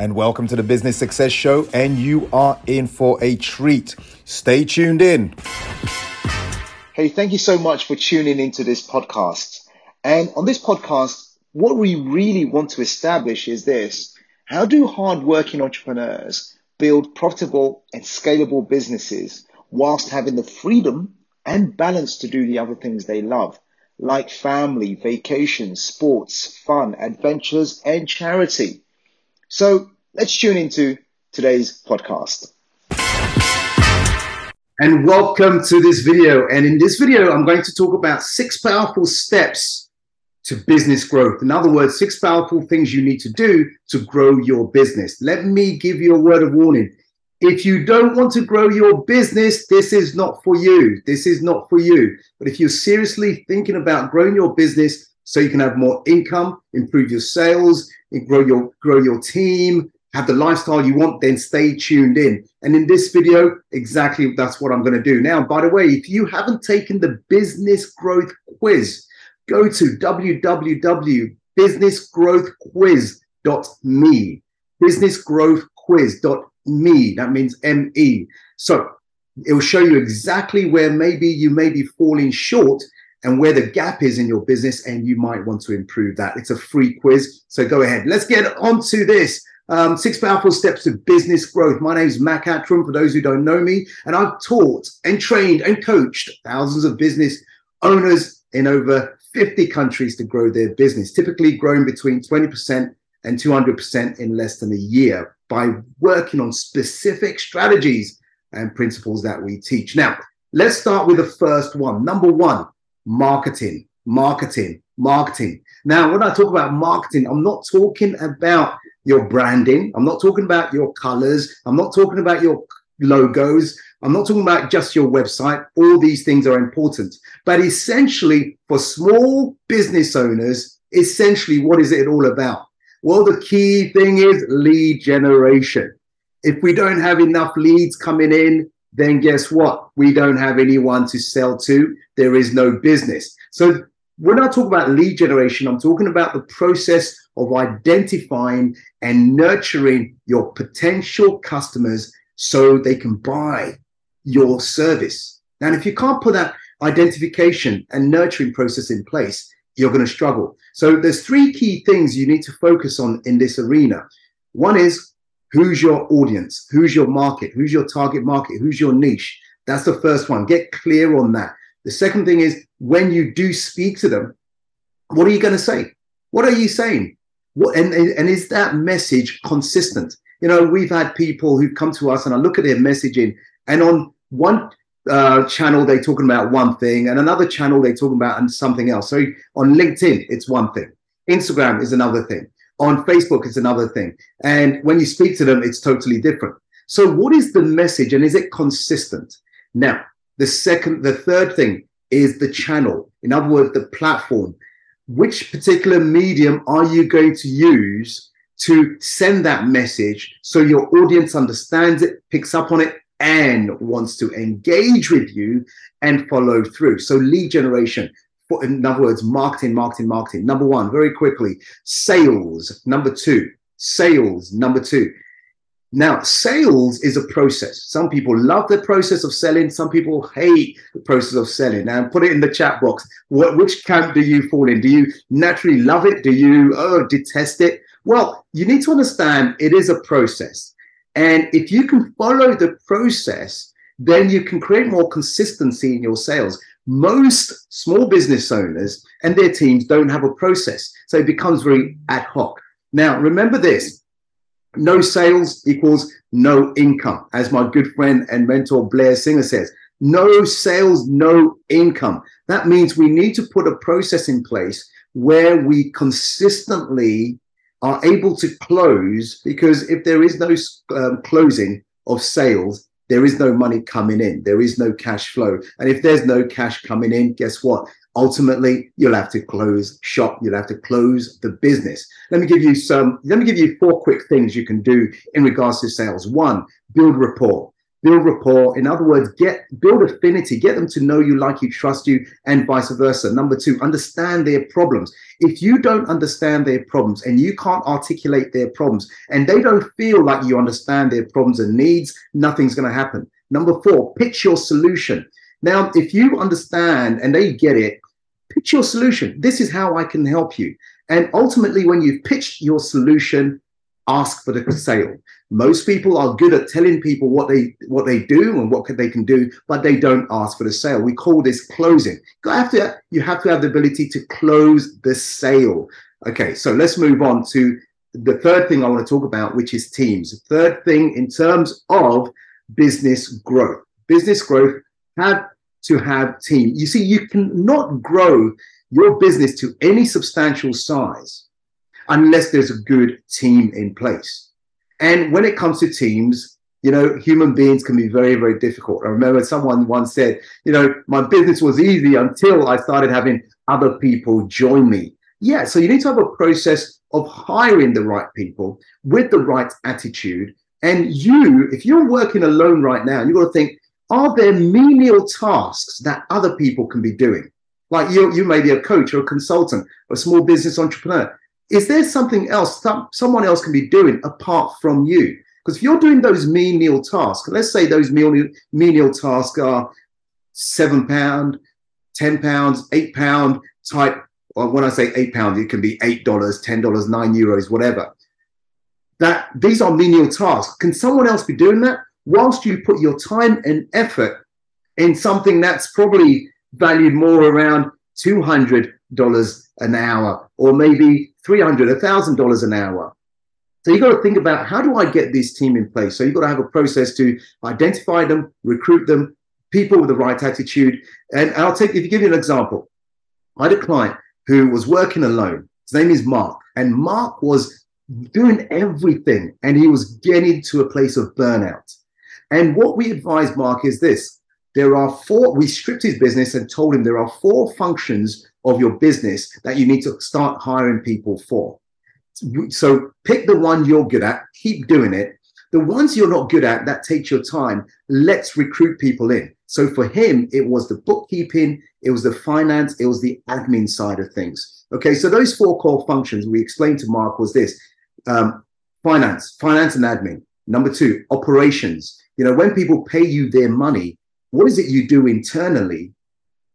and welcome to the Business Success Show. And you are in for a treat. Stay tuned in. Hey, thank you so much for tuning into this podcast. And on this podcast, what we really want to establish is this how do hardworking entrepreneurs build profitable and scalable businesses whilst having the freedom and balance to do the other things they love, like family, vacations, sports, fun, adventures, and charity? So let's tune into today's podcast. And welcome to this video. And in this video, I'm going to talk about six powerful steps to business growth. In other words, six powerful things you need to do to grow your business. Let me give you a word of warning. If you don't want to grow your business, this is not for you. This is not for you. But if you're seriously thinking about growing your business so you can have more income, improve your sales, and grow your grow your team, have the lifestyle you want, then stay tuned in. And in this video, exactly that's what I'm going to do. Now, by the way, if you haven't taken the business growth quiz, go to www.businessgrowthquiz.me. Businessgrowthquiz.me. That means M-E. So it will show you exactly where maybe you may be falling short and where the gap is in your business, and you might want to improve that. It's a free quiz. So go ahead. Let's get on to this. Um, six powerful steps to business growth. My name is Mac Attram, for those who don't know me, and I've taught and trained and coached thousands of business owners in over 50 countries to grow their business, typically growing between 20% and 200% in less than a year by working on specific strategies and principles that we teach. Now, let's start with the first one. Number one, marketing, marketing, marketing. Now, when I talk about marketing, I'm not talking about your branding. I'm not talking about your colors. I'm not talking about your logos. I'm not talking about just your website. All these things are important. But essentially, for small business owners, essentially, what is it all about? Well, the key thing is lead generation. If we don't have enough leads coming in, then guess what? We don't have anyone to sell to. There is no business. So when I talk about lead generation, I'm talking about the process of identifying and nurturing your potential customers so they can buy your service. And if you can't put that identification and nurturing process in place, you're going to struggle. So there's three key things you need to focus on in this arena. One is who's your audience? Who's your market? Who's your target market? Who's your niche? That's the first one. Get clear on that. The second thing is when you do speak to them, what are you going to say? What are you saying? What, and, and is that message consistent? You know, we've had people who've come to us and I look at their messaging, and on one uh, channel they're talking about one thing, and another channel they're talking about and something else. So on LinkedIn, it's one thing. Instagram is another thing. On Facebook, it's another thing. And when you speak to them, it's totally different. So, what is the message, and is it consistent? Now, the second, the third thing is the channel. In other words, the platform which particular medium are you going to use to send that message so your audience understands it, picks up on it, and wants to engage with you and follow through? So, lead generation. In other words, marketing, marketing, marketing. Number one, very quickly, sales. Number two, sales. Number two, now, sales is a process. Some people love the process of selling. Some people hate the process of selling. Now, put it in the chat box. What, which camp do you fall in? Do you naturally love it? Do you oh, detest it? Well, you need to understand it is a process. And if you can follow the process, then you can create more consistency in your sales. Most small business owners and their teams don't have a process. So it becomes very ad hoc. Now, remember this no sales equals no income, as my good friend and mentor Blair Singer says. No sales, no income. That means we need to put a process in place where we consistently are able to close because if there is no um, closing of sales, there is no money coming in, there is no cash flow. And if there's no cash coming in, guess what? Ultimately you'll have to close shop you'll have to close the business let me give you some let me give you four quick things you can do in regards to sales one build rapport build rapport. In other words, get build affinity, get them to know you, like you, trust you, and vice versa. Number two, understand their problems. If you don't understand their problems and you can't articulate their problems and they don't feel like you understand their problems and needs, nothing's going to happen. Number four, pitch your solution. Now, if you understand and they get it, pitch your solution. This is how I can help you. And ultimately, when you've pitched your solution, ask for the sale. Most people are good at telling people what they what they do and what they can do, but they don't ask for the sale. We call this closing. You have to you have to have the ability to close the sale. Okay, so let's move on to the third thing I want to talk about, which is teams. Third thing in terms of business growth. Business growth have to have team. You see, you cannot grow your business to any substantial size unless there's a good team in place. And when it comes to teams, you know, human beings can be very, very difficult. I remember someone once said, you know, my business was easy until I started having other people join me. Yeah, so you need to have a process of hiring the right people with the right attitude. And you, if you're working alone right now, you've got to think, are there menial tasks that other people can be doing? Like you, you may be a coach or a consultant, or a small business entrepreneur is there something else some, someone else can be doing apart from you? Because if you're doing those menial tasks, let's say those menial, menial tasks are seven pound, ten pounds, eight pound type. Or when I say eight pounds, it can be eight dollars, ten dollars, nine euros, whatever. That these are menial tasks. Can someone else be doing that whilst you put your time and effort in something that's probably valued more around two hundred dollars an hour, or maybe three hundred, a thousand dollars an hour. So you've got to think about how do I get this team in place? So you've got to have a process to identify them, recruit them, people with the right attitude. And I'll take, if you give you an example, I had a client who was working alone. His name is Mark. And Mark was doing everything and he was getting to a place of burnout. And what we advise Mark is this there are four, we stripped his business and told him there are four functions of your business that you need to start hiring people for. So pick the one you're good at, keep doing it. The ones you're not good at, that takes your time. Let's recruit people in. So for him, it was the bookkeeping, it was the finance, it was the admin side of things. Okay, so those four core functions we explained to Mark was this um, finance, finance and admin. Number two, operations. You know, when people pay you their money, what is it you do internally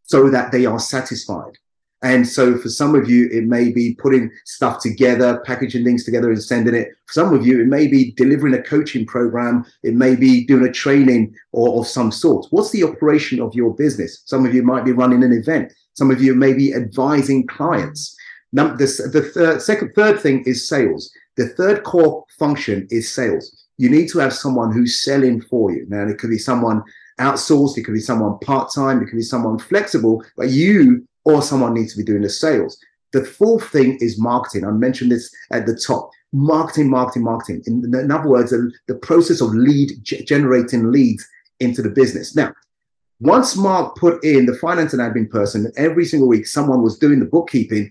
so that they are satisfied? And so for some of you, it may be putting stuff together, packaging things together and sending it. For some of you, it may be delivering a coaching program. It may be doing a training or of some sort. What's the operation of your business? Some of you might be running an event. Some of you may be advising clients. Now, the, the third, second, third thing is sales. The third core function is sales. You need to have someone who's selling for you. Now, it could be someone outsourced, it could be someone part time, it could be someone flexible, but you or someone needs to be doing the sales. The fourth thing is marketing. I mentioned this at the top. Marketing, marketing, marketing. In, in other words, the, the process of lead generating leads into the business. Now, once Mark put in the finance and admin person, every single week someone was doing the bookkeeping,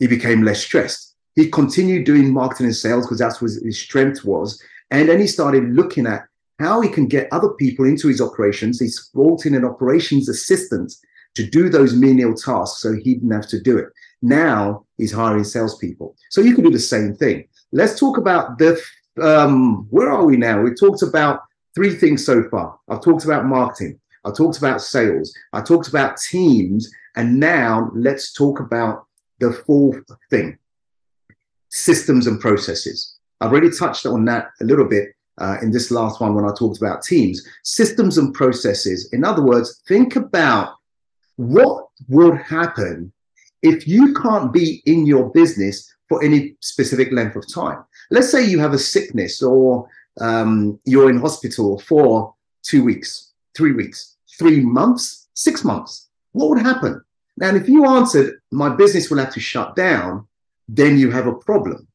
he became less stressed. He continued doing marketing and sales because that's what his strength was. And then he started looking at how he can get other people into his operations. He's brought in an operations assistant to do those menial tasks so he didn't have to do it. Now he's hiring salespeople. So you can do the same thing. Let's talk about the, um, where are we now? We talked about three things so far. I've talked about marketing. I talked about sales. I talked about teams. And now let's talk about the fourth thing systems and processes. I've already touched on that a little bit uh, in this last one when I talked about teams. Systems and processes. In other words, think about what would happen if you can't be in your business for any specific length of time? Let's say you have a sickness or um, you're in hospital for two weeks, three weeks, three months, six months. What would happen? Now, if you answered, my business will have to shut down, then you have a problem.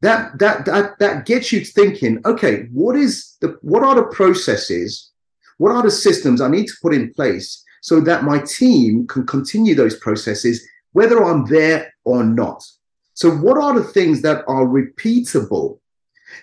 That that that that gets you thinking. Okay, what is the what are the processes? What are the systems I need to put in place so that my team can continue those processes, whether I'm there or not. So, what are the things that are repeatable?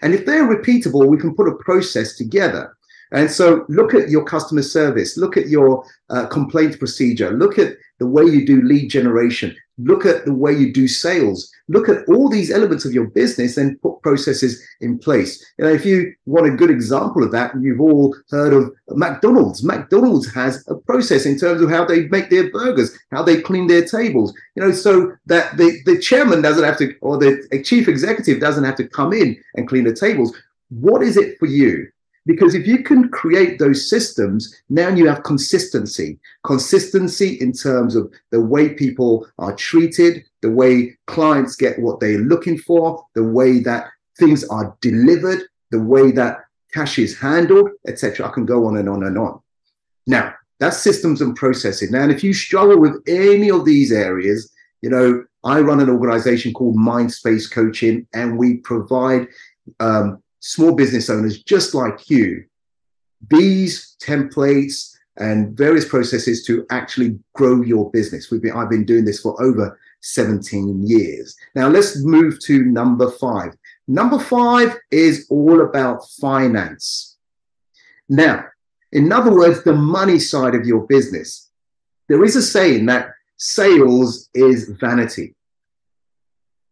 And if they're repeatable, we can put a process together. And so look at your customer service, look at your uh, complaint procedure, look at the way you do lead generation, look at the way you do sales, look at all these elements of your business and put processes in place. You know, if you want a good example of that, you've all heard of McDonald's. McDonald's has a process in terms of how they make their burgers, how they clean their tables, you know, so that the, the chairman doesn't have to, or the chief executive doesn't have to come in and clean the tables. What is it for you? Because if you can create those systems, now you have consistency. Consistency in terms of the way people are treated, the way clients get what they're looking for, the way that things are delivered, the way that cash is handled, etc. I can go on and on and on. Now, that's systems and processing. Now, and if you struggle with any of these areas, you know, I run an organization called Mindspace Coaching, and we provide um, small business owners just like you these templates and various processes to actually grow your business. We've been, I've been doing this for over 17 years. Now let's move to number five. Number five is all about finance. Now, in other words, the money side of your business. There is a saying that sales is vanity.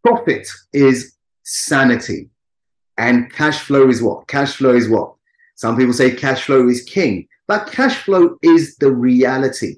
Profit is sanity. And cash flow is what? Cash flow is what? Some people say cash flow is king, but cash flow is the reality.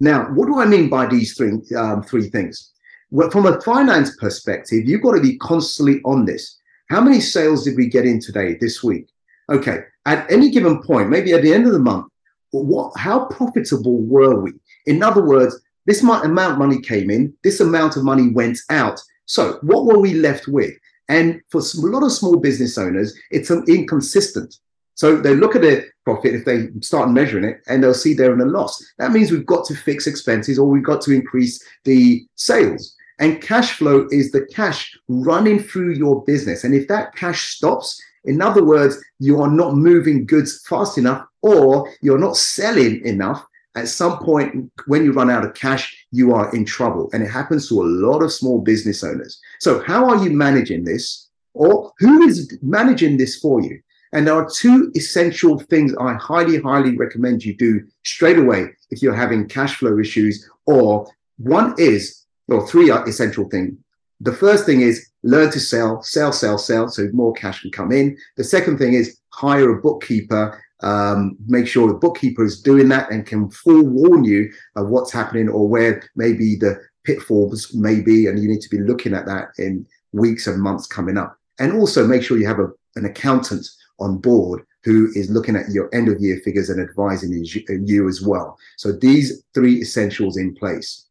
Now, what do I mean by these three, um, three things? Well, from a finance perspective, you've got to be constantly on this. How many sales did we get in today, this week? Okay, at any given point, maybe at the end of the month, what, how profitable were we? In other words, this amount of money came in, this amount of money went out. So, what were we left with? And for a lot of small business owners, it's inconsistent. So they look at their profit if they start measuring it and they'll see they're in a loss. That means we've got to fix expenses or we've got to increase the sales. And cash flow is the cash running through your business. And if that cash stops, in other words, you are not moving goods fast enough or you're not selling enough, at some point when you run out of cash, you are in trouble. And it happens to a lot of small business owners. So, how are you managing this? Or who is managing this for you? And there are two essential things I highly, highly recommend you do straight away if you're having cash flow issues. Or one is, or three are essential things. The first thing is learn to sell, sell, sell, sell, so more cash can come in. The second thing is hire a bookkeeper um, make sure the bookkeeper is doing that and can forewarn you of what's happening or where maybe the pitfalls may be, and you need to be looking at that in weeks and months coming up. And also make sure you have a, an accountant on board who is looking at your end of year figures and advising you as well. So these three essentials in place.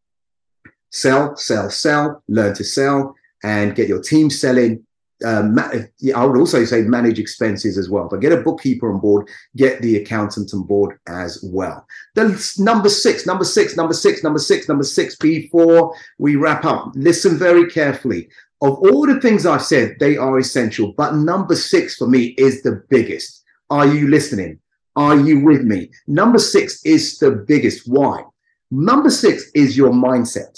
Sell, sell, sell, learn to sell, and get your team selling um, I would also say manage expenses as well, but get a bookkeeper on board, get the accountant on board as well. Then number six, number six, number six, number six, number six, before we wrap up, listen very carefully. Of all the things I've said, they are essential, but number six for me is the biggest. Are you listening? Are you with me? Number six is the biggest. Why? Number six is your mindset.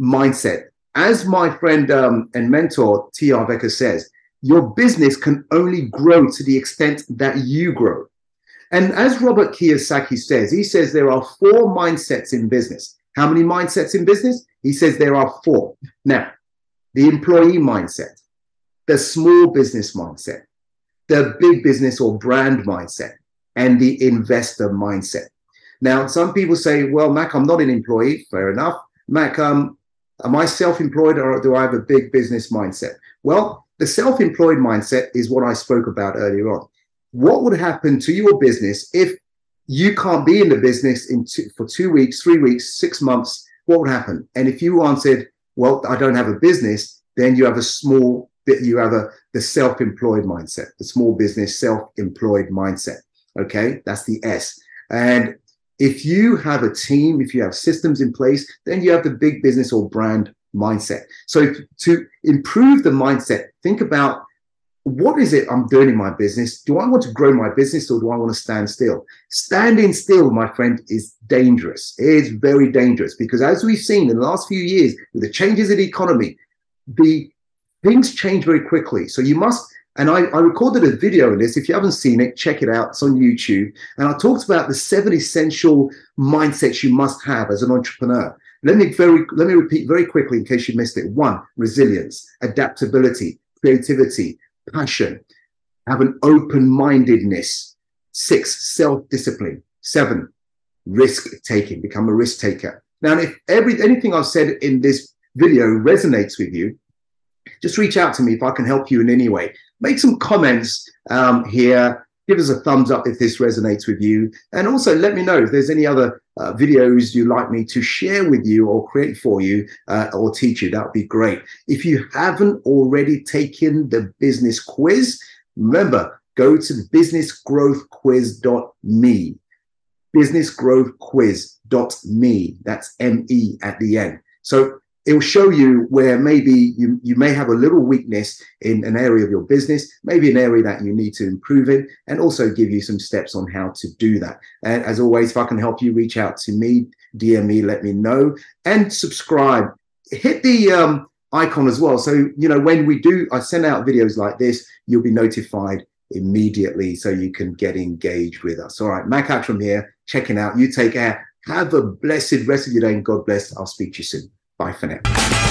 Mindset as my friend um, and mentor T. Harv Eker says, your business can only grow to the extent that you grow. And as Robert Kiyosaki says, he says there are four mindsets in business. How many mindsets in business? He says there are four. Now, the employee mindset, the small business mindset, the big business or brand mindset, and the investor mindset. Now, some people say, well, Mac, I'm not an employee. Fair enough. Mac, um, Am I self employed or do I have a big business mindset? Well, the self employed mindset is what I spoke about earlier on. What would happen to your business if you can't be in the business in two, for two weeks, three weeks, six months? What would happen? And if you answered, well, I don't have a business, then you have a small bit, you have a the self-employed mindset, the small business self-employed mindset. Okay, that's the S. And if you have a team, if you have systems in place, then you have the big business or brand mindset. So to improve the mindset, think about what is it I'm doing in my business? Do I want to grow my business or do I want to stand still? Standing still, my friend, is dangerous. It is very dangerous because as we've seen in the last few years with the changes in the economy, the things change very quickly. So you must And I, I recorded a video of this. If you haven't seen it, check it out. It's on YouTube. And I talked about the seven essential mindsets you must have as an entrepreneur. Let me very let me repeat very quickly in case you missed it. One, resilience, adaptability, creativity, passion, have an open-mindedness. Six, self-discipline. Seven, risk taking, become a risk taker. Now, if every anything I've said in this video resonates with you, just reach out to me if I can help you in any way. Make some comments um, here. Give us a thumbs up if this resonates with you. And also let me know if there's any other uh, videos you'd like me to share with you or create for you uh, or teach you. That would be great. If you haven't already taken the business quiz, remember, go to businessgrowthquiz.me. Businessgrowthquiz.me. That's M E at the end. So it will show you where maybe you, you may have a little weakness in an area of your business, maybe an area that you need to improve in, and also give you some steps on how to do that. And as always, if I can help you, reach out to me, DM me, let me know, and subscribe. Hit the um, icon as well. So, you know, when we do, I send out videos like this, you'll be notified immediately so you can get engaged with us. All right, Mac from here, checking out. You take care. Have a blessed rest of your day and God bless. I'll speak to you soon. Bye for now.